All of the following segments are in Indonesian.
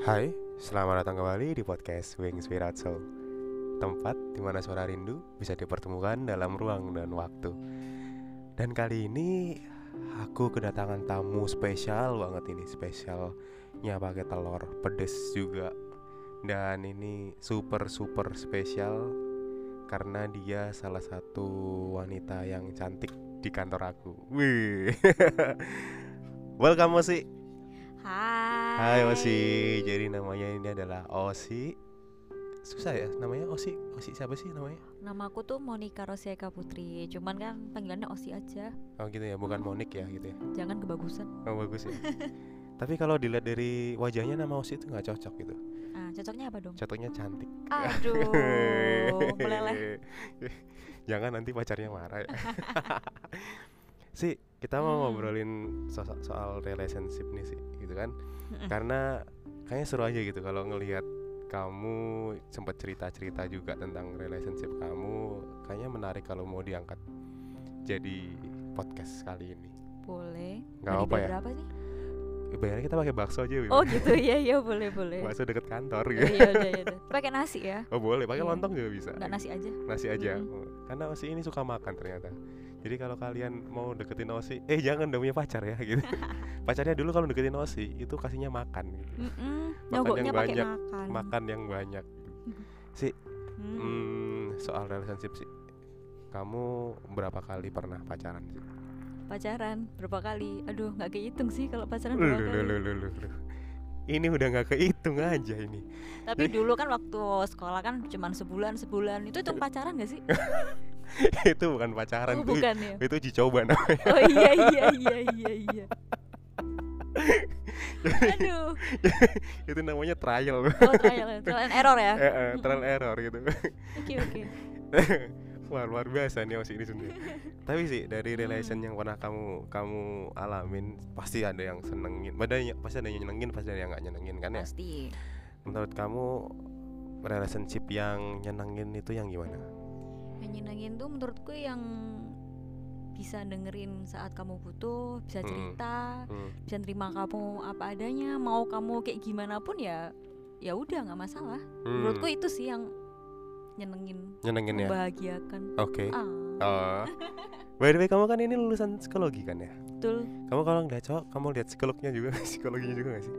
Hai, selamat datang kembali di podcast Wings Without Tempat di mana suara rindu bisa dipertemukan dalam ruang dan waktu. Dan kali ini aku kedatangan tamu spesial banget ini Spesialnya pakai telur pedes juga. Dan ini super super spesial Karena dia salah satu wanita yang cantik di kantor aku. Wih. Welcome Mosi. Hai. Hai Osi, jadi namanya ini adalah Osi Susah ya namanya Osi, Osi siapa sih namanya? Nama aku tuh Monica Rosieka Putri. Cuman kan panggilannya Osi aja. Oh gitu ya, bukan Monik ya gitu ya Jangan kebagusan. Oh bagus ya Tapi kalau dilihat dari wajahnya nama Osi itu nggak cocok gitu Ah, cocoknya apa dong? Cocoknya cantik Aduh, meleleh. Jangan nanti pacarnya marah ya Si, kita mau Hmm. ngobrolin so- soal relationship nih sih gitu kan. Karena kayaknya seru aja gitu kalau ngelihat kamu sempat cerita-cerita juga tentang relationship kamu Kayaknya menarik kalau mau diangkat jadi podcast kali ini Boleh. Nggak apa ya? berapa nih? Bayarnya kita pakai bakso aja. Oh gitu ya, ya boleh boleh. Bakso deket kantor Oh, gitu iya udah ya udah. Pakai nasi ya? Oh boleh, pakai Iya. lontong juga bisa Enggak nasi aja. Nasi aja Mm-mm. Oh, Karena Osi ini suka makan ternyata Jadi kalau kalian mau deketin Osi Eh jangan udah punya pacar ya gitu Pacarnya dulu kalau deketin Osi Itu kasihnya makan gitu Mm-mm. Makan Nyogoknya yang pakai banyak. makan. Makan yang banyak Hmm. Hmm, soal relationship sih. Kamu berapa kali pernah pacaran sih? Pacaran berapa kali? Aduh, nggak kehitung sih kalau pacaran berapa loh, kali. loh, loh, loh, loh. Ini udah nggak kehitung aja ini. Tapi dulu kan waktu sekolah kan cuman sebulan sebulan. Itu hitung pacaran gak sih? itu bukan pacaran Oh, bukan ya. Itu uji coba namanya. Oh iya iya iya iya iya. Aduh. itu namanya trial. Oh trial, trial and error ya. Eh, eh, trial error gitu. Oke oke. Wah, luar biasa nih Osi ini sebenarnya. Tapi sih dari relation yang pernah kamu kamu alamin pasti ada yang senengin, ada yang pasti ada yang nyenengin, pasti ada yang nggak nyenengin kan ya? Pasti. Menurut kamu relationship yang nyenengin itu yang gimana? Nyenengin tuh menurutku yang bisa dengerin saat kamu butuh, bisa Mm. cerita, Hmm. bisa terima kamu apa adanya, mau kamu kayak gimana pun ya ya udah nggak masalah. Menurutku Hmm, itu sih yang nyenengin, nyenengin ya. membahagiakan. Oke. Ah, Oh. By the way, kamu kan ini lulusan psikologi kan ya? betul. Kamu kalau ngeliat cowok, kamu lihat psikolognya juga, psikologinya juga gak sih?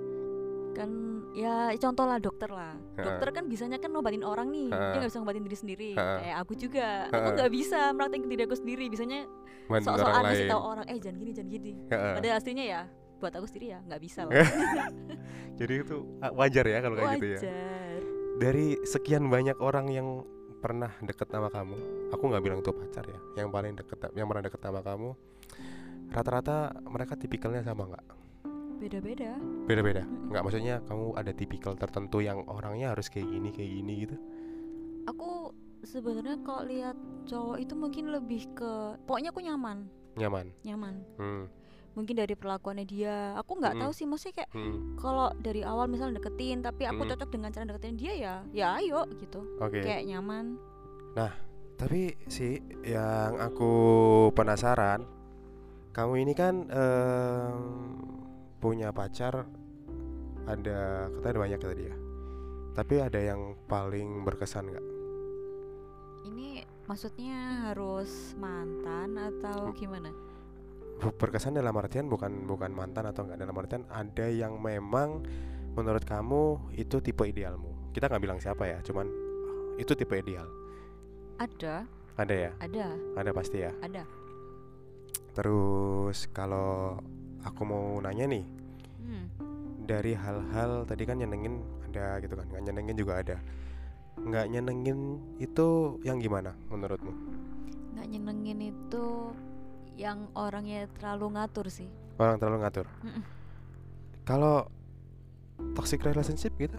kan ya contoh lah dokter lah Ha. dokter kan bisanya kan ngobatin orang nih Ha. dia nggak bisa ngobatin diri sendiri Ha. kayak aku juga Ha. aku nggak bisa meraktekin diri aku sendiri bisanya sok-sokan ngasih tahu orang eh jangan gini jangan gini Ha-ha. padahal aslinya ya buat aku sendiri ya nggak bisa lah Jadi itu wajar ya kalau kayak gitu ya. wajar Dari sekian banyak orang yang pernah deket sama kamu, aku nggak bilang itu pacar ya. Yang paling deket, yang pernah deket sama kamu, rata-rata mereka tipikalnya sama nggak? Beda-beda Beda-beda. Nggak maksudnya kamu ada tipikal tertentu yang orangnya harus kayak gini kayak gini gitu? aku sebenarnya kalau lihat cowok itu mungkin lebih ke pokoknya aku nyaman Nyaman. nyaman Hmm. mungkin dari perlakuannya dia aku nggak Mm. tahu sih maksudnya kayak Hmm. kalau dari awal misalnya deketin tapi aku Mm. cocok dengan cara deketin dia ya ya ayo gitu Oke. kayak nyaman Tapi sih yang aku penasaran, kamu ini kan em, punya pacar ada katanya ada banyak ya tadi ya. Tapi ada yang paling berkesan nggak? ini maksudnya harus mantan atau gimana Berkesan dalam artian bukan bukan mantan atau enggak dalam artian ada yang memang menurut kamu itu tipe idealmu. Kita nggak bilang siapa ya, cuman itu tipe ideal. ada Ada ya, ada ada pasti ya. ada Terus kalau aku mau nanya nih, hmm. dari hal-hal tadi kan nyenengin ada gitu kan nggak nyenengin juga ada. Nggak nyenengin itu yang gimana menurutmu? Nggak nyenengin itu yang orangnya terlalu ngatur sih. Orang terlalu ngatur? Mm-mm. kalau toxic relationship gitu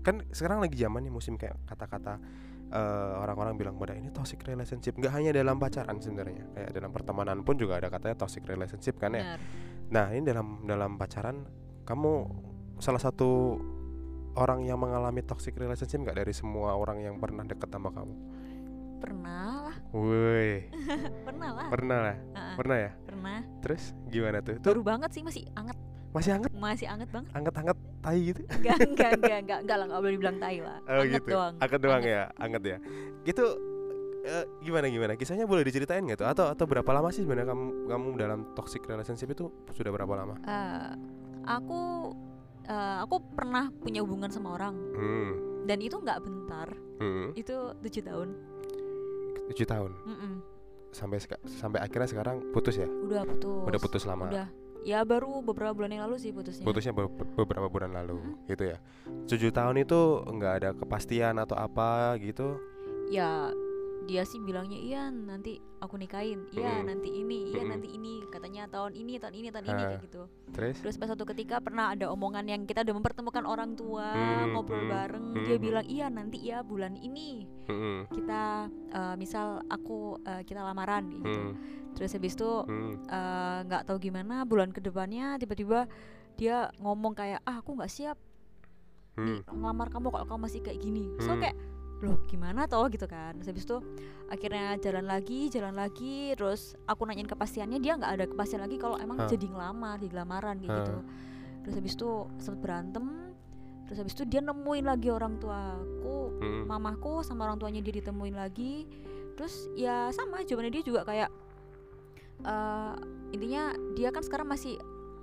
kan sekarang lagi zaman nih musim kayak kata-kata eh, orang-orang bilang pada ini toxic relationship. Nggak hanya dalam pacaran sebenarnya kayak dalam pertemanan pun juga ada katanya toxic relationship kan ya. Benar Nah ini dalam dalam pacaran kamu salah satu orang yang mengalami toxic relationship nggak dari semua orang yang pernah deket sama kamu? pernah lah Woi, pernah lah pernah lah, Ah, pernah ya. pernah. Terus gimana tuh? Baru banget sih masih anget. Masih anget, masih anget banget. Anget-anget tai gitu? Enggak enggak enggak enggak enggak lah nggak boleh dibilang tai lah. Oh Anget gitu. doang. Anget doang Anget. ya, anget ya. Gitu eh, gimana gimana? Kisahnya boleh diceritain nggak tuh? Atau atau berapa lama sih sebenarnya kamu kamu dalam toxic relationship itu sudah berapa lama? Eh, aku eh, aku pernah punya hubungan sama orang Hmm. dan itu nggak bentar Hmm. itu tujuh tahun Tujuh tahun. Mm-mm. Sampai seka- sampai akhirnya sekarang putus ya? udah putus Udah putus lama. udah ya baru beberapa bulan yang lalu sih putusnya Putusnya be- be- beberapa bulan lalu, Mm-mm. gitu ya. Tujuh tahun itu nggak ada kepastian atau apa gitu. ya dia sih bilangnya iya nanti aku nikahin iya Mm-mm. nanti ini iya Mm-mm. nanti ini katanya tahun ini tahun ini tahun ini Ah. kayak gitu Terus? terus pas satu ketika pernah ada omongan yang kita udah mempertemukan orang tua Hmm, ngobrol bareng dia bilang iya nanti ya bulan ini kita eh, misal aku eh, kita lamaran gitu Hmm. terus habis itu Hmm. eh, nggak tahu gimana bulan ke depannya tiba-tiba dia ngomong kayak ah aku nggak siap nih Hmm. ngelamar kamu kalau kamu masih kayak gini so kayak loh gimana toh gitu kan terus habis itu akhirnya jalan lagi jalan lagi terus aku nanyain kepastiannya dia nggak ada kepastian lagi kalau emang Hah. jadi ngelamar di lamaran kayak Hah. gitu terus habis itu sempet berantem terus habis itu dia nemuin lagi orang tuaku Hmm. mamaku sama orang tuanya dia ditemuin lagi terus ya sama jawabannya dia juga kayak eh intinya dia kan sekarang masih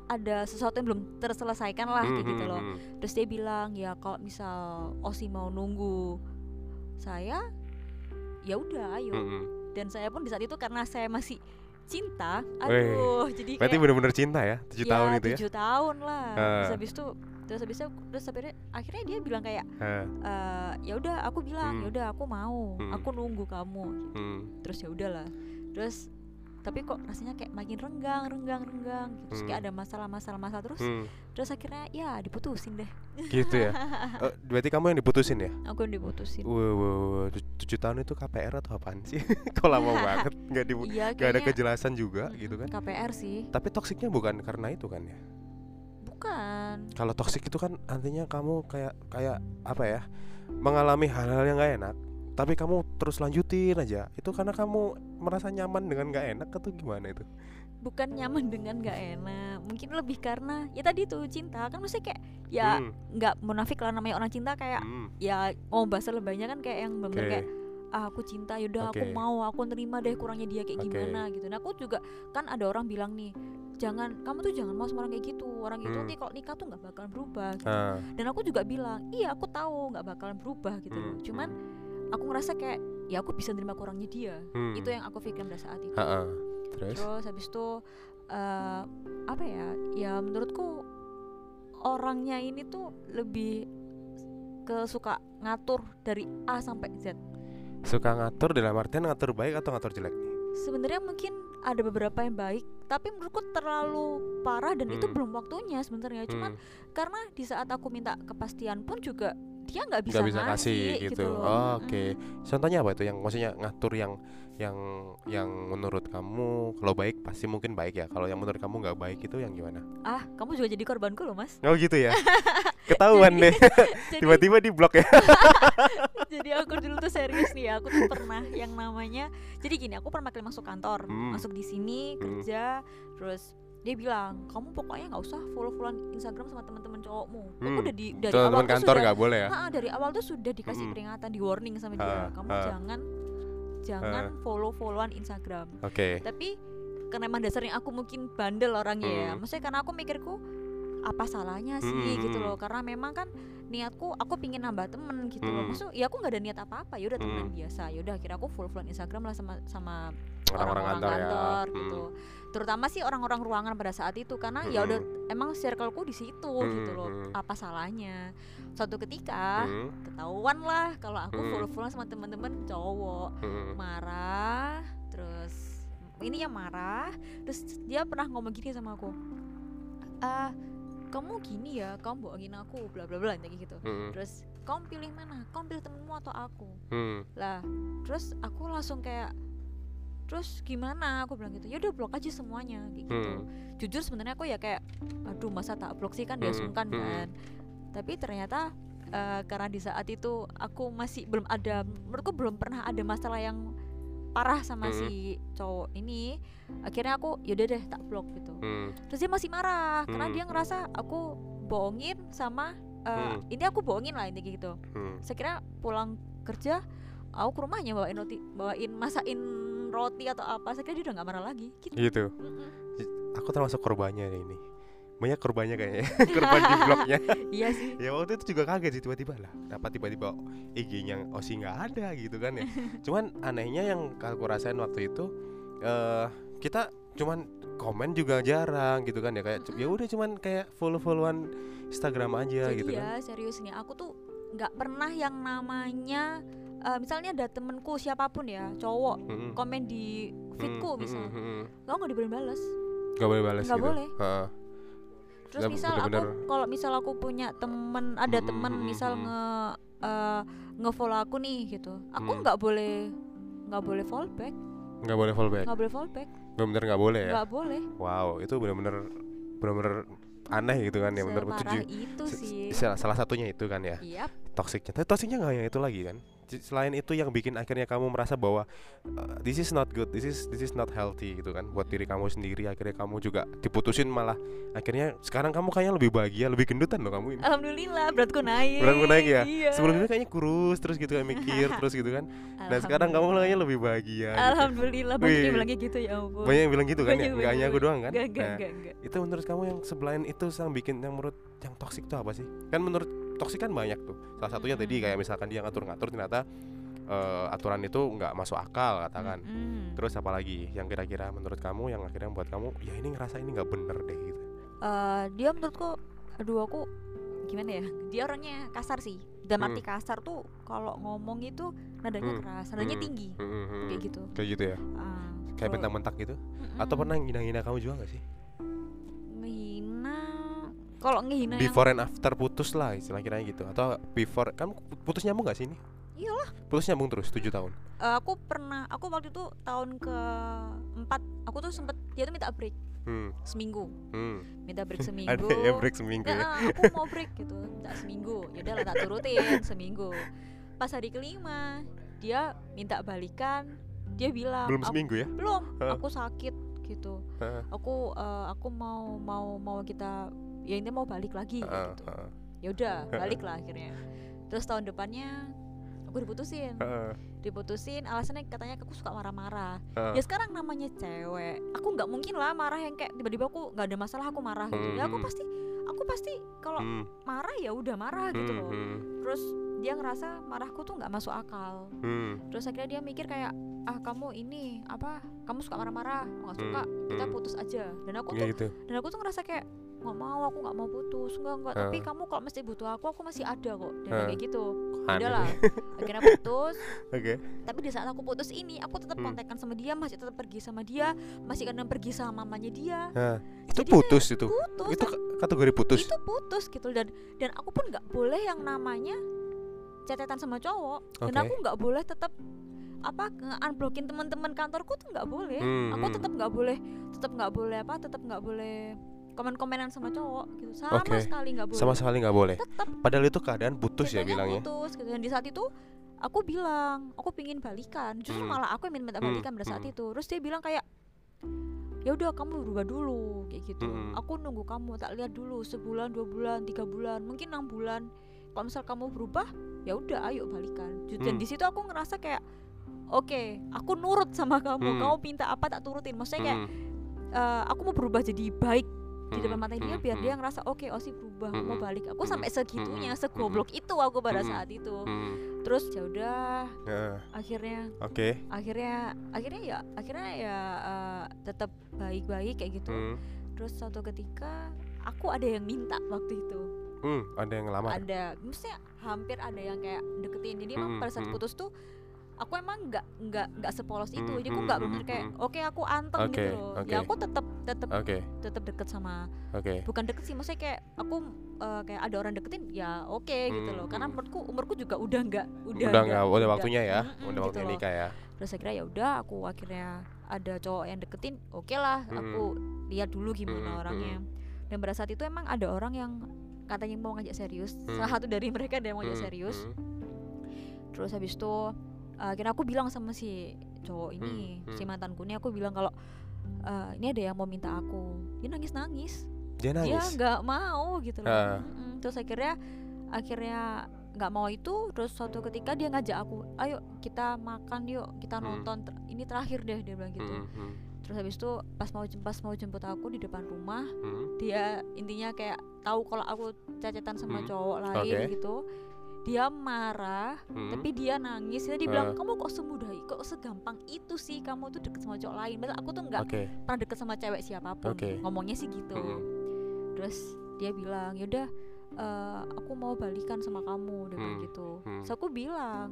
ada sesuatu yang belum terselesaikan lah Hmm, gitu loh terus dia bilang ya kalau misal Osi mau nunggu saya ya udah ayo Hmm, hmm. dan saya pun di saat itu karena saya masih cinta aduh jadi Berarti bener-bener cinta ya? Tujuh ya, tahun itu ya? tujuh tahun lah Ah. terus habis itu terus habis itu terus akhirnya akhirnya dia bilang kayak Hah. "Eh, ya udah aku bilang Hmm. ya udah aku mau Hmm. aku nunggu kamu Hmm. terus ya udahlah terus tapi kok rasanya kayak makin renggang renggang renggang gitu. terus kayak Hmm. ada masalah masalah masalah terus Hmm. terus akhirnya ya diputusin deh Gitu ya? Eh, berarti kamu yang diputusin ya? aku yang diputusin Wow, wow, wow. Tu- tujuh tahun itu KPR atau apaan sih? Kok lama banget? Nggak, di, nggak ada kejelasan juga gitu kan? KPR sih Tapi toksiknya bukan karena itu kan ya? bukan Kalau toksik itu kan artinya kamu kayak kayak apa ya? Mengalami hal-hal yang nggak enak, tapi kamu terus lanjutin aja. Itu karena kamu merasa nyaman dengan nggak enak atau gimana itu? bukan nyaman dengan gak enak mungkin lebih karena ya tadi tuh cinta kan maksudnya kayak ya Hmm, nggak munafik lah namanya orang cinta kayak hmm, ya mau bahasa lebaynya kan kayak yang bener Oke. kayak ah aku cinta yaudah aku Oke. mau aku terima deh kurangnya dia kayak Oke. gimana gitu nah aku juga kan ada orang bilang nih jangan kamu tuh jangan mau sama orang kayak gitu orang itu Hmm. nanti kalau nikah tuh nggak bakalan berubah gitu. Ah, dan aku juga bilang iya aku tahu nggak bakalan berubah gitu loh Hmm, cuman aku ngerasa kayak ya aku bisa nerima kurangnya dia hmm. itu yang aku pikirin pada saat itu Ha-ha. Terus? terus habis itu eh, apa ya ya menurutku orangnya ini tuh lebih ke suka ngatur dari A sampai Z Suka ngatur dalam artian ngatur baik atau ngatur jelek nih? sebenarnya mungkin ada beberapa yang baik tapi menurutku terlalu parah dan itu Hmm. belum waktunya sebenarnya cuman Hmm, karena di saat aku minta kepastian pun juga dia nggak bisa, nggak bisa ngasih kasih gitu. loh. Oh, Oke. Mm-mm. Contohnya apa itu yang maksudnya ngatur yang yang yang menurut kamu kalau baik pasti mungkin baik ya. Kalau yang menurut kamu nggak baik itu yang gimana? ah kamu juga jadi korbanku loh mas Oh gitu ya. Ketahuan deh. jadi, Tiba-tiba di blok ya. jadi aku dulu tuh serius nih ya, aku tuh pernah yang namanya jadi gini aku pernah kali masuk kantor Hmm. masuk di sini Hmm. kerja terus dia bilang kamu pokoknya nggak usah follow followan Instagram sama teman-teman cowokmu aku Hmm. udah di dari Teman awal tuh kantor sudah nggak boleh ya? Ha, dari awal tuh sudah dikasih Mm-mm. peringatan di warning sama dia Ha, kamu ha. jangan jangan follow followan Instagram Oke. tapi karena emang dasarnya aku mungkin bandel orangnya ya Hmm. maksudnya karena aku mikirku apa salahnya sih Hmm. gitu loh karena memang kan niatku aku pingin nambah temen gitu loh Hmm. maksud ya aku nggak ada niat apa apa ya udah temenan Hmm. biasa ya udah akhirnya aku full follow Instagram lah sama sama Orang-orang kantor, ya. gitu Hmm. terutama sih orang-orang ruangan pada saat itu karena ya udah Hmm. emang circleku di situ Hmm, gitu loh hmm. apa salahnya suatu ketika Hmm, ketahuan lah kalau aku Hmm. follow sama teman-teman cowok hmm, marah terus ini yang marah terus dia pernah ngomong gini sama aku ah kamu gini ya kamu bohongin aku bla bla bla kayak gitu. Hmm, terus kamu pilih mana? Kamu pilih temenmu atau aku? Hmm. lah terus aku langsung kayak terus gimana? Aku bilang gitu ya udah blok aja semuanya kayak gitu. Hmm. jujur sebenarnya aku ya kayak aduh masa tak blok sih? Kan dia Hmm, sungkan hmm. kan. Tapi ternyata eh, karena di saat itu aku masih belum ada menurutku belum pernah ada masalah yang parah sama Hmm. si cowok ini akhirnya aku yaudah deh tak blok gitu Hmm. terus dia masih marah karena Hmm. dia ngerasa aku dibohongin sama eh, Hmm. ini aku bohongin lah intinya gitu Hmm. saya kira pulang kerja aku ke rumahnya bawain roti bawain masakin roti atau apa saya kira dia udah nggak marah lagi gitu Gitu. Mm-mm. Aku termasuk korbannya ini. Banyak korbannya kayaknya. Korban di blognya. iya sih ya waktu itu juga kaget sih tiba-tiba lah. Kenapa tiba-tiba IG-nya Osi nggak ada gitu kan ya. Cuman anehnya yang aku rasain waktu itu eh kita cuman komen juga jarang gitu kan ya kayak ya udah cuman kayak follow-followan Instagram aja jadi gitu ya kan. serius nih aku tuh nggak pernah yang namanya eh, misalnya ada temenku siapa pun ya cowok Mm-mm. komen di feedku Mm, misal mm, mm, mm. lo nggak diboleh balas Nggak boleh balas Nggak gitu. boleh. Heeh. Terus Nggak misal bener-bener. aku kalau misal aku punya temen ada Mm, temen mm, misal mm. nge eh, nge-follow aku nih gitu aku Mm. nggak boleh nggak boleh fallback nggak boleh fallback. nggak boleh fallback Bener-bener nggak boleh ya. nggak boleh Wow, itu bener-bener bener-bener aneh gitu kan ya bener tujuh itu sih salah salah satunya itu kan ya Yap, toksiknya tapi toksiknya nggak yang itu lagi kan selain itu yang bikin akhirnya kamu merasa bahwa uh, this is not good this is this is not healthy gitu kan buat diri kamu sendiri akhirnya kamu juga diputusin malah akhirnya sekarang kamu kayaknya lebih bahagia lebih gendutan loh kamu ini. Alhamdulillah beratku naik. Beratmu naik ya? Iya. sebelumnya kayaknya kurus terus gitu kayak mikir terus gitu kan. Nah sekarang kamu kayaknya lebih bahagia gitu. alhamdulillah banyak Wih. yang bilangnya gitu ya ampun. Banyak yang bilang gitu kan ya? Banyak, nggak hanya banyak, aku doang kan? Enggak, enggak, Nah, enggak, enggak. itu menurut kamu yang sebelain itu yang bikin yang menurut yang toksik itu apa sih? Kan menurut toksik kan banyak tuh salah satunya tadi kayak misalkan dia ngatur-ngatur ternyata eh, aturan itu nggak masuk akal katakan Mm-mm. terus apalagi yang kira-kira menurut kamu yang akhirnya membuat kamu ya ini ngerasa ini nggak bener deh gitu Eh, dia menurutku aduh aku gimana ya dia orangnya kasar sih dalam arti Hmm. kasar tuh kalau ngomong itu nadanya Hmm. keras nadanya Hmm. tinggi Mm, mm, mm. kayak gitu kayak gitu ya Ah, kayak bentak-bentak gitu Mm-mm. atau pernah ngina-ngina kamu juga gak sih kalau ngehina yang before and after putus lah istilah kiranya gitu. Atau before kamu putus nyambung gak sih ini? Iyalah. putus nyambung terus 7 tahun. Eh, aku pernah aku waktu itu tahun ke empat aku tuh sempet dia tuh minta break hmm. seminggu. Hmm. minta break seminggu. ada ya break seminggu ya? Aku mau break gitu minta seminggu. Yaudah lah tak turutin seminggu. Pas hari kelima dia minta balikan dia bilang belum "Aku- seminggu ya? Belum aku sakit gitu. Aku eh, aku mau mau mau kita ya ini mau balik lagi Heeh, gitu. heeh, ya udah balik lah akhirnya. Terus tahun depannya aku diputusin. Heeh, diputusin alasannya katanya aku suka marah-marah. Heeh. ya sekarang namanya cewek aku nggak mungkin lah marah yang kayak tiba-tiba aku nggak ada masalah aku marah gitu. Ya aku Hmm. pasti aku pasti kalau Hmm, marah ya udah marah gitu hmm, loh. hmm, terus dia ngerasa marahku tuh nggak masuk akal. Hmm, terus akhirnya dia mikir kayak ah kamu ini apa kamu suka marah-marah nggak suka Hmm, kita hmm. putus aja. Dan aku ya tuh gitu. dan aku tuh ngerasa kayak nggak mau aku nggak mau putus. Enggak enggak tapi Ah. kamu kalau mesti butuh aku aku masih ada kok. Dan Ah. kayak gitu. Udahlah akhirnya putus. Oke. Tapi di saat aku putus ini aku tetap Hmm. kontekan sama dia masih tetap pergi sama dia masih kadang pergi sama mamanya dia. Nah, itu Jadi putus itu? putus itu dan ka- kategori putus? Itu putus gitu dan dan aku pun nggak boleh yang namanya catatan sama cowok. Dan Oke. aku nggak boleh tetap apa unblockin teman-teman kantorku tuh nggak boleh. Hmm, aku hmm. tetap nggak boleh tetap nggak boleh apa tetap nggak boleh komen-komenan sama cowok gitu. Sama Oke. sekali nggak boleh. sama sekali nggak boleh. Tetap padahal itu keadaan putus ya bilangnya. putus gitu. Dan di saat itu aku bilang aku pingin balikan. Justru Hmm. malah aku yang minta Hmm, balikan pada saat hmm. itu. Terus dia bilang kayak ya udah kamu berubah dulu kayak gitu. Hmm. aku nunggu kamu tak lihat dulu sebulan dua bulan tiga bulan mungkin enam bulan. Kalau misal kamu berubah ya udah ayo balikan. Dan Hmm. di situ aku ngerasa kayak oke aku nurut sama kamu. Hmm. kamu minta apa tak turutin. Maksudnya kayak Hmm, eh, aku mau berubah jadi baik di hmm, depan mata dia hmm, biar hmm, dia ngerasa oke Osi berubah mau balik. Aku sampai segitunya segoblok itu aku pada saat itu. Hmm, terus ya udah ya, akhirnya oke. akhirnya akhirnya ya akhirnya ya eh, tetap baik-baik kayak gitu. Hmm, terus suatu ketika aku ada yang minta waktu itu. Hmm, ada yang ngelamar? Ada maksudnya hampir ada yang kayak deketin. Jadi emang Mm-mm, pada saat mm. putus tuh aku emang nggak nggak nggak sepolos itu. Mm, jadi aku mm, nggak mm, bener kayak mm. oke aku anteng Oke, gitu loh. oke. ya aku tetap tetap oke. tetap deket sama oke. bukan deket sih maksudnya kayak aku eh, kayak ada orang deketin ya oke gitu loh. Karena Hmm. menurutku umurku juga udah nggak udah udah nggak udah waktunya ya Mm-mm, udah gitu waktunya loh. nikah ya. Terus akhirnya ya udah aku akhirnya ada cowok yang deketin oke lah aku lihat dulu gimana Mm, orangnya. dan pada saat itu emang ada orang yang katanya mau ngajak serius. Mm. salah satu dari mereka ada yang mau ngajak Hmm, serius. hmm, terus habis itu akhirnya aku bilang sama si cowok ini Hmm, si hmm. mantanku ini aku bilang kalau eh, ini ada yang mau minta aku dia nangis nangis dia dia nangis nggak mau gitu loh Ah. Mm-mm. terus akhirnya akhirnya nggak mau itu terus suatu ketika dia ngajak aku ayo kita makan yuk kita Hmm. nonton Ter- ini terakhir deh dia bilang gitu Mm, mm, terus habis itu pas mau jem- pas mau jemput aku di depan rumah mm. dia intinya kayak tahu kalau aku cecetan sama Hmm. cowok lain Oke. gitu dia marah Mm. tapi dia nangis dia bilang Ah. kamu kok semudah kok segampang itu sih kamu tuh deket sama cowok lain Padahal aku tuh nggak oke pernah deket sama cewek siapa pun Oke. ngomongnya sih gitu Mm-mm. terus dia bilang yaudah eh, aku mau balikan sama kamu dia bilang Hmm. gitu Hmm. so aku bilang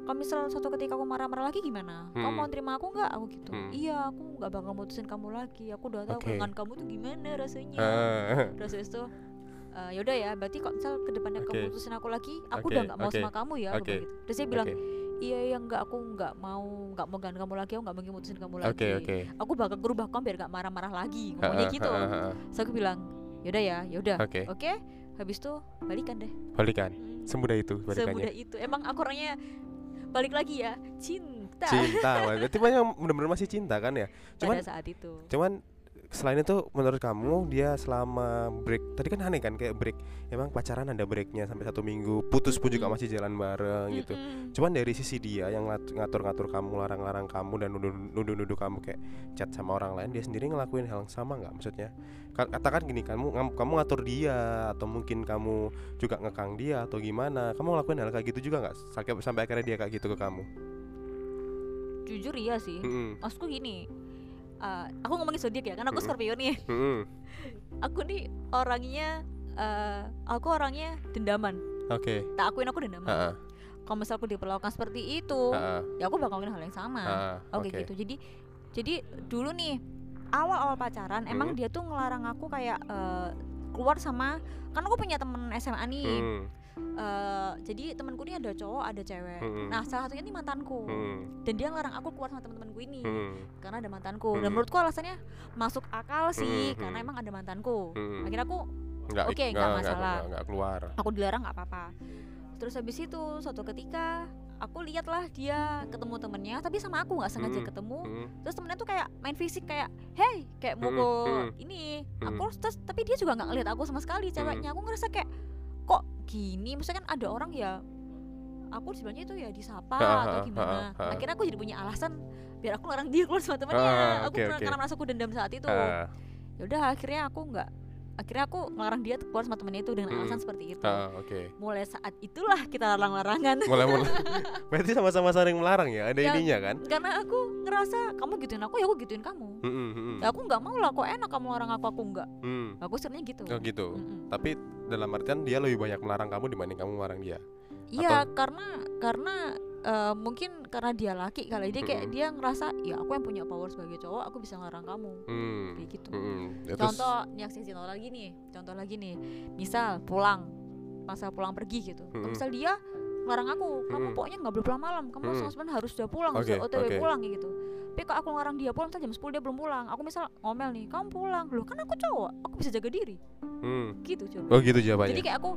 kalau misal suatu ketika aku marah-marah lagi gimana kamu Hmm. mau terima aku nggak aku gitu Hmm. iya aku nggak bakal mutusin kamu lagi aku udah tahu dengan kamu tuh gimana rasanya Ah, terus itu eh, yaudah ya berarti kalau misal ke depannya kamu Oke. mutusin aku lagi aku Oke, udah nggak mau oke. sama kamu ya bilang gitu. terus dia bilang oke iya ya nggak aku nggak mau nggak mau ganti kamu lagi aku nggak mungkin mutusin kamu lagi. oke. Oke aku bakal berubah kamu biar nggak marah-marah lagi ngomongnya gitu. ha. so aku bilang yaudah ya yaudah oke. oke habis itu balikan deh. Balikan? Semudah itu balikannya? Semudah itu. Emang aku orangnya balik lagi ya cinta. Cinta berarti memang benar-benar masih cinta kan ya? Cuman pada saat itu. cuman selain itu menurut kamu dia selama break tadi kan aneh kan kayak break emang pacaran ada breaknya sampai satu minggu putus pun juga Mm-mm. masih jalan bareng gitu. Mm-mm. cuman dari sisi dia yang ngat- ngatur-ngatur kamu larang-larang kamu dan nuduh- nuduh-nuduh kamu kayak chat sama orang lain dia sendiri ngelakuin hal yang sama nggak maksudnya? Ka- katakan gini kamu kamu ngatur dia atau mungkin kamu juga ngekang dia atau gimana kamu ngelakuin hal kayak gitu juga nggak sampai sampai akhirnya dia kayak gitu ke kamu? Jujur iya sih. Mm-mm, maksudku gini eh, aku ngomongin zodiak ya karena aku. Scorpio nih. Aku nih orangnya eh, aku orangnya dendaman. Oke. Tak akuin aku dendaman. Ha-ha, kalau misal aku diperlakukan seperti itu ha-ha, ya aku bakal ngelakuin hal yang sama. Ha-ha, oke gitu. Jadi jadi dulu nih awal-awal pacaran emang Hmm. dia tuh ngelarang aku kayak eh, keluar sama kan aku punya temen SMA nih. Hmm, Eh, jadi temanku ini ada cowok ada cewek Hmm. nah salah satunya ini mantanku hmm, dan dia ngelarang aku keluar sama teman-temanku ini hmm, karena ada mantanku dan Hmm. menurutku alasannya masuk akal sih Hmm, karena hmm. emang ada mantanku hmm. akhirnya aku Oke, ik- nggak masalah. nggak- nggak keluar aku dilarang nggak apa-apa terus habis itu suatu ketika aku lihatlah dia ketemu temennya tapi sama aku nggak sengaja Hmm. ketemu Hmm, terus temennya tuh kayak main fisik kayak hey kayak ke mm-mm. ini aku terus tapi dia juga nggak ngeliat aku sama sekali ceweknya aku ngerasa kayak gini maksudnya kan ada orang ya aku sebenarnya itu ya disapa atau gimana. akhirnya aku jadi punya alasan biar aku larang dia keluar sama temennya. Ah, aku oke, pernah oke. karena merasa aku dendam saat itu. Ah, yaudah akhirnya aku nggak akhirnya aku ngelarang dia keluar sama temennya itu dengan Mm. alasan seperti itu. Oke. Mulai saat itulah kita larang-larangan. Mulai mulai. Berarti sama-sama saling melarang ya? Ada Ya, ininya kan? karena aku ngerasa kamu gituin aku ya aku gituin kamu. Mm-mm, mm-mm. ya aku nggak mau lah kok enak kamu larang aku aku nggak. Hmm, aku sebenarnya gitu. Oh gitu. Mm-mm. tapi dalam artian dia lebih banyak melarang kamu dibanding kamu melarang dia iya karena karena eh, mungkin karena dia laki kali dia kayak dia ngerasa ya aku yang punya power sebagai cowok aku bisa ngelarang kamu hmm. kayak gitu. Ya, terus- contoh nih aksi contoh lagi nih contoh lagi nih misal pulang masa pulang pergi gitu Mm-mm. misal dia ngelarang aku kamu Mm-mm. pokoknya nggak boleh pulang malam kamu sama sebenarnya harus sudah pulang Oke, sudah otw oke. pulang gitu tapi kalau aku ngelarang dia pulang misal jam 10 dia belum pulang. Aku misal ngomel nih kamu pulang. Loh kan aku cowok aku bisa jaga diri. Hmm. gitu coba. Oh gitu jawabannya? Jadi kayak aku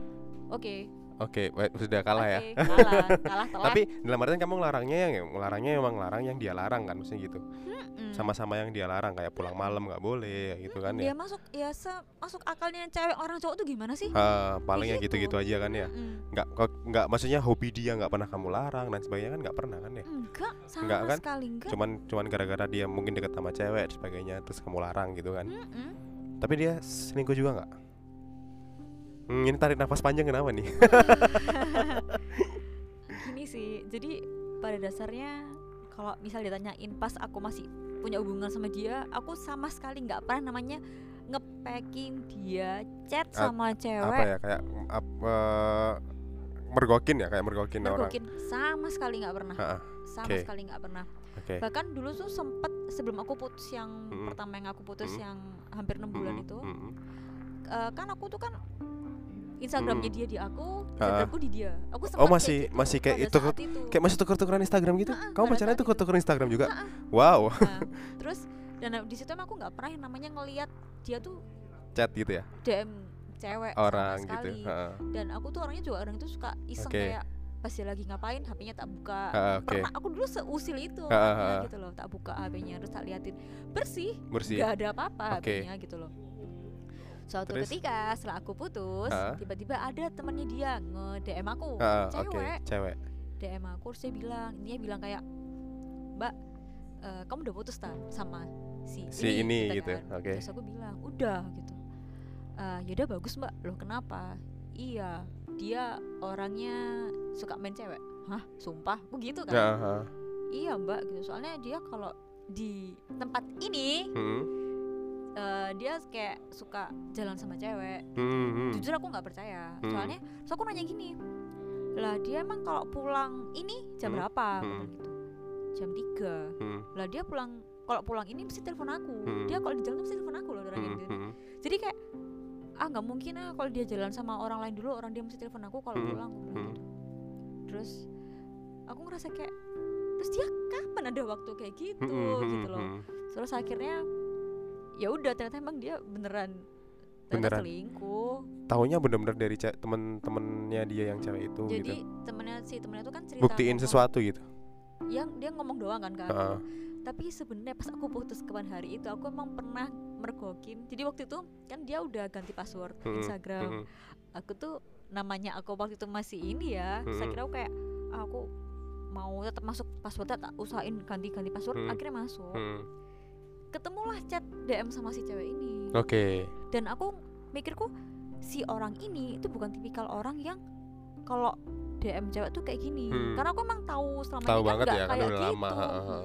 oke oke wait, sudah kalah ya. Oke, kalah kalah telat. Tapi dalam artian kamu ngelarangnya yang ngelarangnya emang larang yang dia larang kan maksudnya gitu. Mm-mm. sama-sama yang dia larang kayak pulang malam nggak boleh gitu kan dia ya. masuk ya se- masuk akalnya cewek orang cowok tuh gimana sih? Ah, paling Gitu. gitu-gitu aja kan ya. Nggak kok nggak maksudnya hobi dia nggak pernah kamu larang dan sebagainya kan nggak pernah kan ya? Enggak sama Enggak kan? sekali enggak. Cuman cuman gara-gara dia mungkin deket sama cewek dan sebagainya terus kamu larang gitu kan. Mm-mm. tapi dia selingkuh juga nggak hmm, ini tarik nafas panjang kenapa nih gini sih jadi pada dasarnya kalau misal ditanyain pas aku masih punya hubungan sama dia aku sama sekali nggak pernah namanya ngepacking dia chat Ap- sama apa cewek ya kayak ap- eh, mergokin ya kayak mergokin orang mergokin sama sekali nggak pernah Ha-ha, sama oke. sekali nggak pernah oke bahkan dulu tuh sempet sebelum aku putus yang Mm-mm. pertama yang aku putus Mm-mm. yang hampir enam bulan Mm-mm, itu mm-mm. eh, kan aku tuh kan Instagramnya Mm-mm. dia di aku. Instagramku di dia aku oh sempet kayak masih gitu masih kayak itu itu. kayak masih tuker-tukeran Instagram gitu Ha-ha, kamu pacarnya tuker-tukeran Instagram juga Ha-ha. wow Nah, terus dan di situ emang aku nggak pernah yang namanya ngelihat dia tuh chat gitu ya DM cewek orang sama gitu. Ha-ha. dan aku tuh orangnya juga orang itu suka iseng Oke. kayak pas dia lagi ngapain HP-nya tak buka Ha-ha, oke pernah aku dulu seusil itu Ha, ha, ha. gitu loh tak buka HP-nya terus tak liatin bersih bersih nggak ada apa-apa Oke. HP-nya gitu loh suatu Terus? ketika setelah aku putus Hah? tiba-tiba ada temennya dia nge DM aku. Oke cewek. cewek. DM aku terus dia bilang dia bilang kayak mbak eh, kamu udah putus tak sama si si ini gitu kan. oke. Terus aku bilang udah gitu. "Eh, yaudah bagus mbak. Loh kenapa? Iya dia orangnya suka main cewek. Hah? Sumpah? Begitu kan? Ya ha. iya mbak gitu. Soalnya dia kalau di tempat ini Hmm, eh, dia kayak suka jalan sama cewek hmm, hmm. jujur aku nggak percaya Hmm. soalnya terus aku nanya gini lah dia emang kalau pulang ini jam Hmm. berapa Hmm. gitu jam 3 Hmm, lah dia pulang kalau pulang ini mesti telepon aku Hmm. dia kalau di jalan mesti telepon aku loh orang hmm, gitu hmm. jadi kayak ah nggak mungkin ah kalau dia jalan sama orang lain dulu orang dia mesti telepon aku kalau Hmm. pulang aku Hmm. gitu. terus aku ngerasa kayak terus dia kapan ada waktu kayak gitu Hmm, hmm, gitu loh terus akhirnya ya udah ternyata emang dia beneran Beneran. selingkuh Taunya bener-bener dari temen-temennya dia yang cewek itu jadi gitu temennya si temennya itu kan cerita buktiin ngomong- sesuatu gitu yang dia ngomong doang kan aku Heeh. tapi sebenarnya pas aku putus kemarin hari itu aku emang pernah mergokin jadi waktu itu kan dia udah ganti password Hmm, Instagram hmm, aku tuh namanya aku waktu itu masih ini ya terus Mm-mm. akhirnya aku kayak "Ah, aku mau tetap masuk passwordnya tak usahain ganti-ganti password Hmm. akhirnya masuk hmm. Ketemulah chat DM sama si cewek ini oke dan aku mikirku si orang ini itu bukan tipikal orang yang kalau DM cewek tuh kayak gini Hmm. karena aku emang tahu selama Tahu ini kan banget nggak ya, kan kayak udah gitu lama, ha, ha, ha.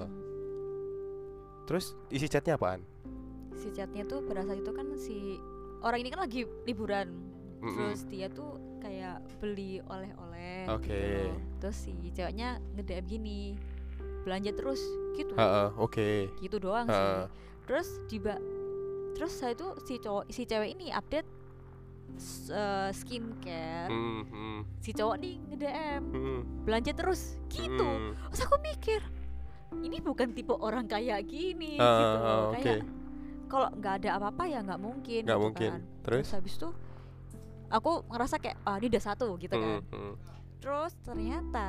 Terus isi chatnya apaan si chatnya tuh pada saat itu kan si orang ini kan lagi liburan Mm-mm. terus dia tuh kayak beli oleh-oleh Oke. gitu terus si ceweknya nge-DM gini belanja terus gitu. Ha-ha, oke. Gitu doang Ha. sih terus tiba terus saya tuh si cowok si cewek ini update eh, skincare. Hmm, hmm, si cowok nih nge-DM hmm, belanja terus gitu. Hmm. terus aku mikir ini bukan tipe orang kayak gini Ah, gitu oke. kayak kalau nggak ada apa-apa ya nggak mungkin nggak gitu mungkin. kan. terus? Habis itu aku ngerasa kayak ah ini udah satu gitu kan. Hmm, hmm. Terus ternyata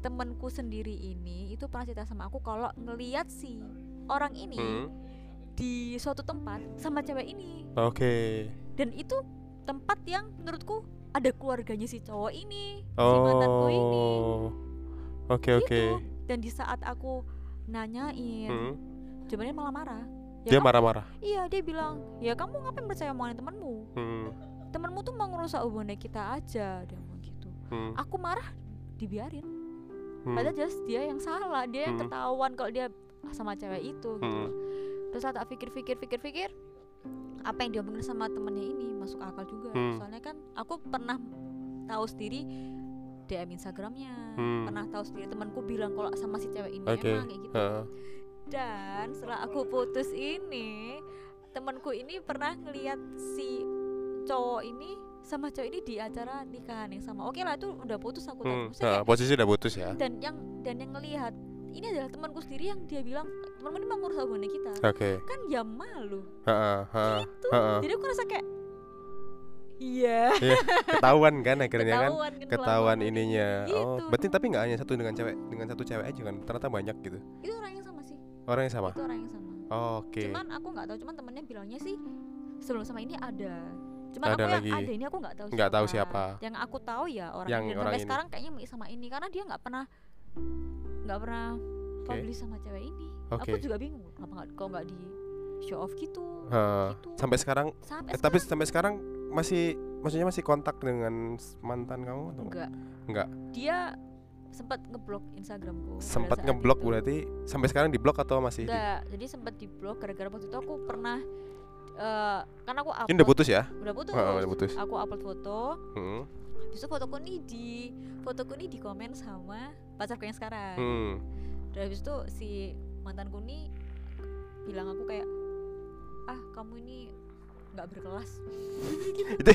temenku sendiri ini itu pernah cerita sama aku kalau ngeliat si orang ini Hmm, di suatu tempat sama cewek ini. Oke. Dan itu tempat yang menurutku ada keluarganya si cowok ini si oh mantanku ini. Oke oke gitu. dan di saat aku nanyain Hmm. jawabannya malah marah. Dia ya kamu- marah-marah? Iya dia bilang ya kamu ngapain percaya omongan temanmu? Hmm, temanmu tuh mau ngerusak hubungan kita aja dia hmm, aku marah dibiarin hmm. padahal jelas dia yang salah dia yang Hmm. ketahuan kalau dia sama cewek itu gitu Hmm. loh. terus saat tak pikir-pikir pikir-pikir apa yang diomongin sama temennya ini masuk akal juga Hmm. soalnya kan aku pernah tahu sendiri DM Instagramnya Hmm. pernah tahu sendiri temanku bilang kalau sama si cewek ini Oke, emang kayak gitu ha. dan setelah aku putus ini temanku ini pernah ngeliat si cowok ini sama cowok ini di acara nikahan yang sama. Oke lah itu udah putus aku tahu Hmm, Maksudnya ha, kayak- posisi udah putus ya. Dan yang dan yang ngelihat ini adalah temanku sendiri yang dia bilang temanku ini mau ngurus hubungan kita. Oke. Kan ya malu. Ha, ha, gitu. ha. jadi aku rasa kayak iya. Iya, ketahuan kan akhirnya kan? Ketahuan kan ketahuan ininya. Oh Gitu. berarti tapi nggak hanya satu dengan cewek dengan satu cewek aja kan? Ternyata banyak gitu. Itu orang yang sama sih. Orang yang sama? Itu orang yang sama. Oke. Cuman aku nggak tahu cuman temennya bilangnya sih sebelum sama ini ada cuman Ada aku yang lagi. ada ini aku nggak tahu Nggak tahu siapa. yang aku tahu ya orang Yang ini orang sampai ini. sekarang kayaknya sama ini karena dia nggak pernah nggak pernah Oke. publish sama cewek ini Oke. aku juga bingung kenapa nggak kok nggak di show off gitu Ha, gitu. sampai sekarang sampai eh, tapi sampai sekarang masih maksudnya masih kontak dengan mantan kamu atau enggak Enggak. dia sempat ngeblok Instagramku sempat ngeblok itu. berarti sampai sekarang diblok atau masih di, enggak jadi sempat diblok gara-gara waktu itu aku pernah eh karena aku upload ini udah putus ya udah putus, Oh, udah putus. aku upload foto hmm. Habis itu fotoku nih di fotoku nih di komen sama pacarku yang sekarang. Hmm. Dan habis itu si mantanku nih bilang aku kayak ah kamu ini nggak berkelas. itu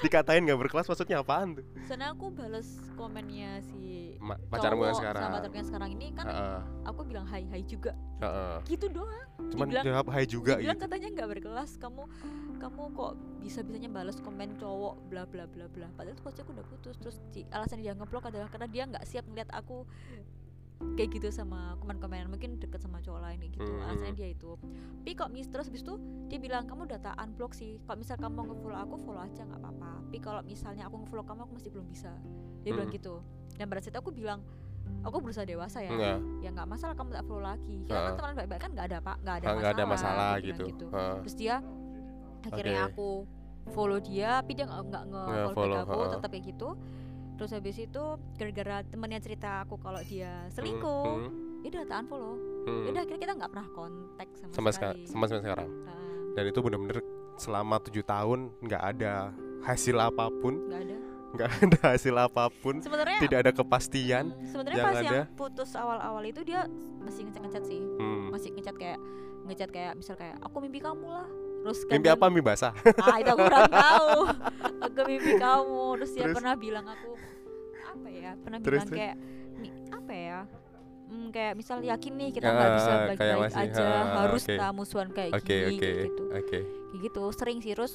dikatain nggak berkelas maksudnya apaan tuh Soalnya aku balas komennya si Ma- pacarmu yang sekarang sama pacarku yang sekarang ini kan Heeh, aku bilang hai hai juga heeh. gitu doang. cuman Dibilang- jawab hai juga Bilang gitu katanya nggak berkelas kamu kamu kok bisa bisanya balas komen cowok bla bla bla bla padahal tuh posisi aku udah putus terus alasan dia ngeblok adalah karena dia nggak siap ngeliat aku kayak gitu sama komen-komen mungkin deket sama cowok lain kayak gitu Hmm. alasannya dia itu tapi kok mis terus habis itu dia bilang kamu udah tak unblock sih kalau misal kamu nge-follow aku follow aja nggak apa-apa tapi kalau misalnya aku nge-follow kamu aku masih belum bisa dia bilang Hmm. gitu dan pada saat itu aku bilang aku berusaha dewasa ya Enggak. ya nggak masalah kamu tak follow lagi kita kan Heeh. teman baik-baik kan nggak ada pak nggak ada Ah, masalah ada masalah bilang gitu. Heeh. terus dia akhirnya Oke. aku follow dia tapi dia nggak nggak nge Nggak follow follow, back aku heeh. tetap kayak gitu terus habis itu gara-gara temennya cerita aku kalau dia selingkuh Hmm, ya udah tak unfollow hmm. ya udah akhirnya kita nggak pernah kontak sama, sama sekali. sama sampai sekarang? Heeh, dan itu bener-bener selama tujuh tahun nggak ada hasil apa pun. Nggak ada. Nggak ada hasil apa pun. Sebenarnya tidak ada kepastian mm, sebenarnya pas ada. yang putus awal-awal itu dia masih ngecat-ngecat sih. Hmm. masih ngecat kayak ngecat kayak misal kayak aku mimpi kamu lah terus mimpi apa? Mimpi basah. Ah itu aku kurang tahu. Aku mimpi kamu. Terus dia Terus? pernah bilang aku apa ya pernah Terus, bilang terus? kayak "Nih, apa ya Hmm, kayak misal yakin nih kita Ah, nggak bisa kayak baik-baik masih, aja ah, harus oke. tak musuhan kayak oke gini oke gitu. oke. Kayak gitu sering sih. Terus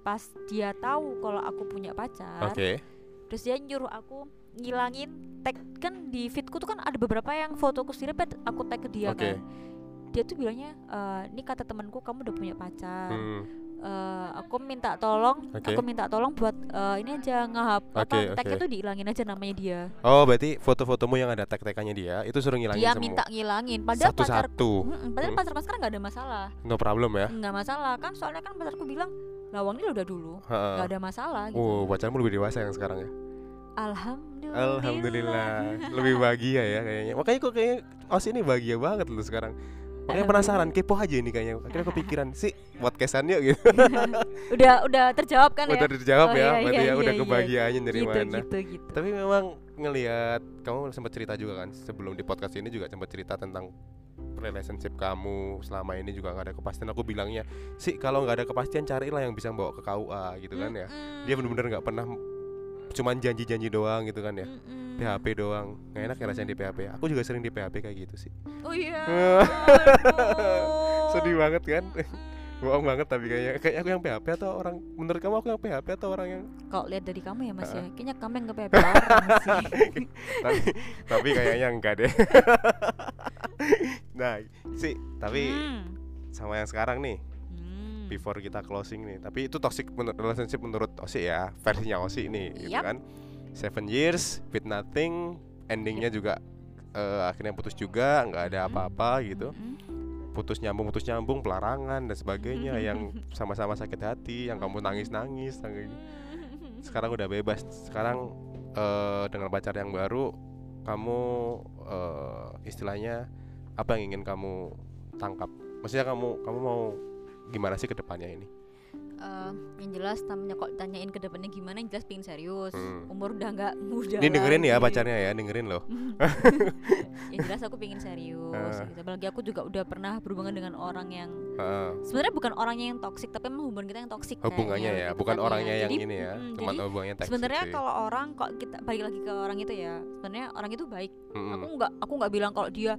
pas dia tahu kalau aku punya pacar oke. terus dia nyuruh aku ngilangin tag. Kan di feedku tuh kan ada beberapa yang fotoku sendiri pet aku tag ke dia Oke. kan dia tuh bilangnya "Eh, ini kata temanku kamu udah punya pacar Hmm, Eh, aku minta tolong Oke. aku minta tolong buat eh, ini aja ngehap apa Oke, tagnya oke. tuh dihilangin aja namanya dia oh berarti foto-fotomu yang ada tag-tagannya dia itu suruh ngilangin dia semua minta ngilangin padahal pacar satu-satu Mm-mm, padahal Hmm. pacar sekarang nggak ada masalah no problem ya nggak masalah kan soalnya kan pacarku bilang lawang ini udah dulu nggak ada masalah gitu Oh, pacarmu lebih dewasa yang sekarang ya? alhamdulillah Alhamdulillah, lebih bahagia ya kayaknya. Makanya kok kayaknya Os ini bahagia banget lu sekarang. Makanya penasaran, kepo aja ini kayaknya. Akhirnya kepikiran sih podcastan yuk gitu. udah udah terjawab kan Udah ya dijawab Oh, ya, iya, berarti iya, ya udah iya, iya. kebahagiaannya dari gitu, mana. gitu gitu Tapi memang ngelihat kamu sempat cerita juga kan sebelum di podcast ini juga sempat cerita tentang relationship kamu selama ini juga nggak ada kepastian. Aku bilangnya sih kalau nggak ada kepastian carilah yang bisa bawa ke KUA gitu kan ya. Dia bener-bener nggak pernah cuman janji-janji doang gitu kan ya. Mm-mm. PHP doang nggak enak ya rasanya di PHP aku juga sering di PHP kayak gitu sih oh iya sedih banget kan bohong banget tapi kayaknya kayak aku yang PHP atau orang menurut kamu aku yang PHP atau orang yang kalau lihat dari kamu ya mas ya Ah. kayaknya kamu yang nge-PHP orang sih tapi tapi kayaknya enggak deh nah sih tapi Hmm. sama yang sekarang nih. Before kita closing nih. Tapi itu toxic menurut relationship menurut Osi ya versinya Osi nih gitu Yap. kan. Seven years with nothing endingnya juga eh, akhirnya putus juga nggak ada Mm. apa-apa gitu. Mm-mm. putus nyambung putus nyambung pelarangan dan sebagainya yang sama-sama sakit hati yang kamu nangis nangis sekarang udah bebas. Sekarang eh, dengan pacar yang baru kamu eh, istilahnya apa yang ingin kamu tangkap? Maksudnya kamu kamu mau gimana sih ke depannya ini Eh, yang jelas namanya kok tanyain ke depannya gimana yang jelas pengen serius Hmm. umur udah nggak muda ini dengerin ya lagi. pacarnya ya dengerin loh yang jelas aku pengen serius Ah. gitu. apalagi aku juga udah pernah berhubungan dengan orang yang Heeh. sebenarnya bukan orangnya yang toksik tapi emang hubungan kita yang toksik hubungannya ya gitu bukan kan ya. orangnya yang Jadi, ini ya mm, cuma jadi hubungannya toxic sebenarnya kalau orang kok kita balik lagi ke orang itu ya sebenarnya orang itu baik Mm-mm. aku nggak aku nggak bilang kalau dia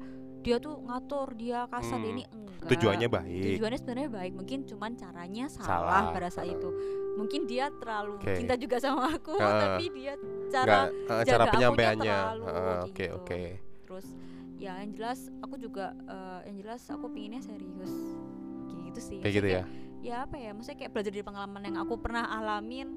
dia tuh ngatur dia kasar Hmm. ini enggak tujuannya baik tujuannya sebenarnya baik mungkin cuman caranya salah, Salah. pada saat itu mungkin dia terlalu Oke. cinta juga sama aku Heeh. tapi dia cara eh, cara jaga akunya penyampaiannya kayak oke gitu. oke terus ya yang jelas aku juga eh, yang jelas aku pinginnya serius kayak gitu sih kayak gitu ya ya apa ya maksudnya kayak belajar dari pengalaman yang aku pernah alamin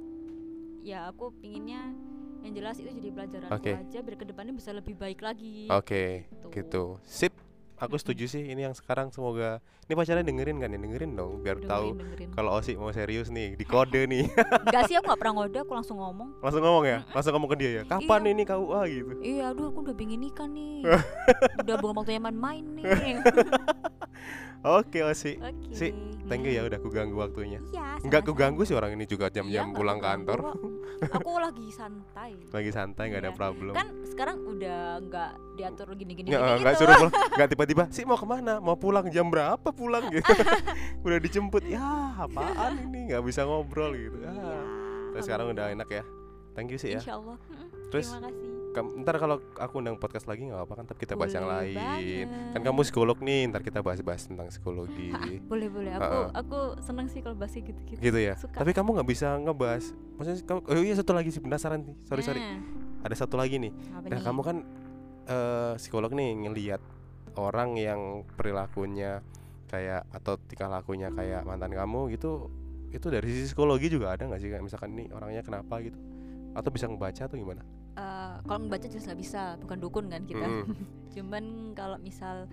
ya aku pinginnya yang jelas itu jadi pelajaran Oke. aja biar ke depannya bisa lebih baik lagi Oke, gitu. Sip. Aku setuju sih ini yang sekarang semoga ini pacarnya dengerin kan ya, dengerin dong biar Dengerin, tahu kalau Osi mau serius nih, di kode nih. enggak sih aku nggak pernah ngode aku langsung ngomong Langsung ngomong ya, langsung ngomong ke dia ya. Kapan Iya. ini KUA gitu. iya aduh aku udah pengen nikah nih udah bukan waktunya main-main nih Oke, Osi. oke. Si, Thank you ya udah kuganggu waktunya. iya Enggak keganggu sih orang ini juga Iya, jam-jam nggak pulang kantor. aku lagi santai. Lagi santai nggak ada Iya. problem. kan sekarang udah nggak diatur gini-gini Nggak, gini nggak gitu. suruh pulang, nggak tiba-tiba sih mau ke mana? Mau pulang? Jam berapa pulang? gitu. Udah dijemput ya apaan ini? Nggak bisa ngobrol gitu. Iya, ah. Terus sekarang udah enak ya. Thank you sih ya. Insya Allah. Mm-mm. Terus, terima kasih ntar kalau aku undang podcast lagi nggak apa kan ntar kita bahas yang Boleh lain. kan banget. kamu psikolog nih ntar kita bahas-bahas tentang psikologi. Boleh boleh. Aku aku seneng sih kalau bahas gitu gitu gitu ya? Suka. tapi kamu nggak bisa ngebahas. Maksudnya kamu oh iya satu lagi sih penasaran nih. Sorry sorry. Nah, ada satu lagi nih. Apa nah nih? kamu kan eh, psikolog nih ngelihat orang yang perilakunya kayak atau tingkah lakunya kayak mantan kamu gitu itu dari sisi psikologi juga ada nggak sih? Kayak misalkan nih orangnya kenapa gitu? Atau bisa ngebaca atau gimana? Eh, kalau membaca jelas nggak bisa bukan dukun kan kita Mm-mm. cuman kalau misal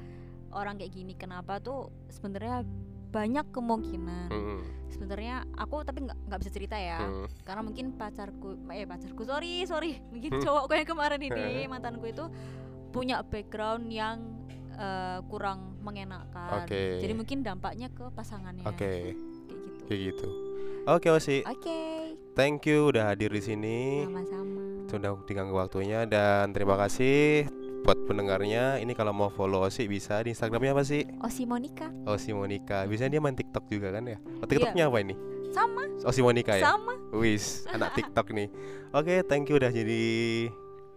orang kayak gini kenapa tuh sebenarnya banyak kemungkinan Mm-mm. sebenarnya aku tapi nggak nggak bisa cerita ya Mm. karena mungkin pacarku eh pacarku sorry sorry mungkin cowokku yang kemarin ini mantanku itu punya background yang eh, kurang mengenakan Oke. jadi mungkin dampaknya ke pasangannya Oke, kayak gitu kayak gitu. Oke Osi, oke thank you udah hadir di sini. sama-sama Sudah diganggu waktunya dan terima kasih buat pendengarnya. Ini kalau mau follow Osi bisa di Instagramnya apa sih? Osi Monica Osi Monica. Biasanya dia main TikTok juga kan ya? Oh, Iya. TikToknya apa ini? sama Osi Monica ya? sama Wis, anak TikTok nih. Oke, thank you udah jadi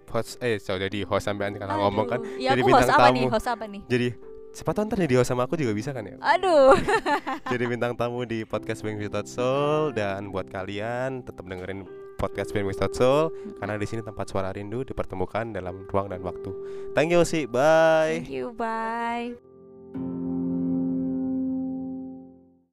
host eh so, jadi host sampai kalau ngomong kan ya jadi aku host bintang apa nih tamu. host apa nih jadi siapa tahu ntar jadi host sama aku juga bisa kan ya aduh jadi bintang tamu di podcast Bang Soul dan buat kalian tetap dengerin podcast Film Soul karena di sini tempat suara rindu dipertemukan dalam ruang dan waktu. Thank you sih, bye. Thank you, bye.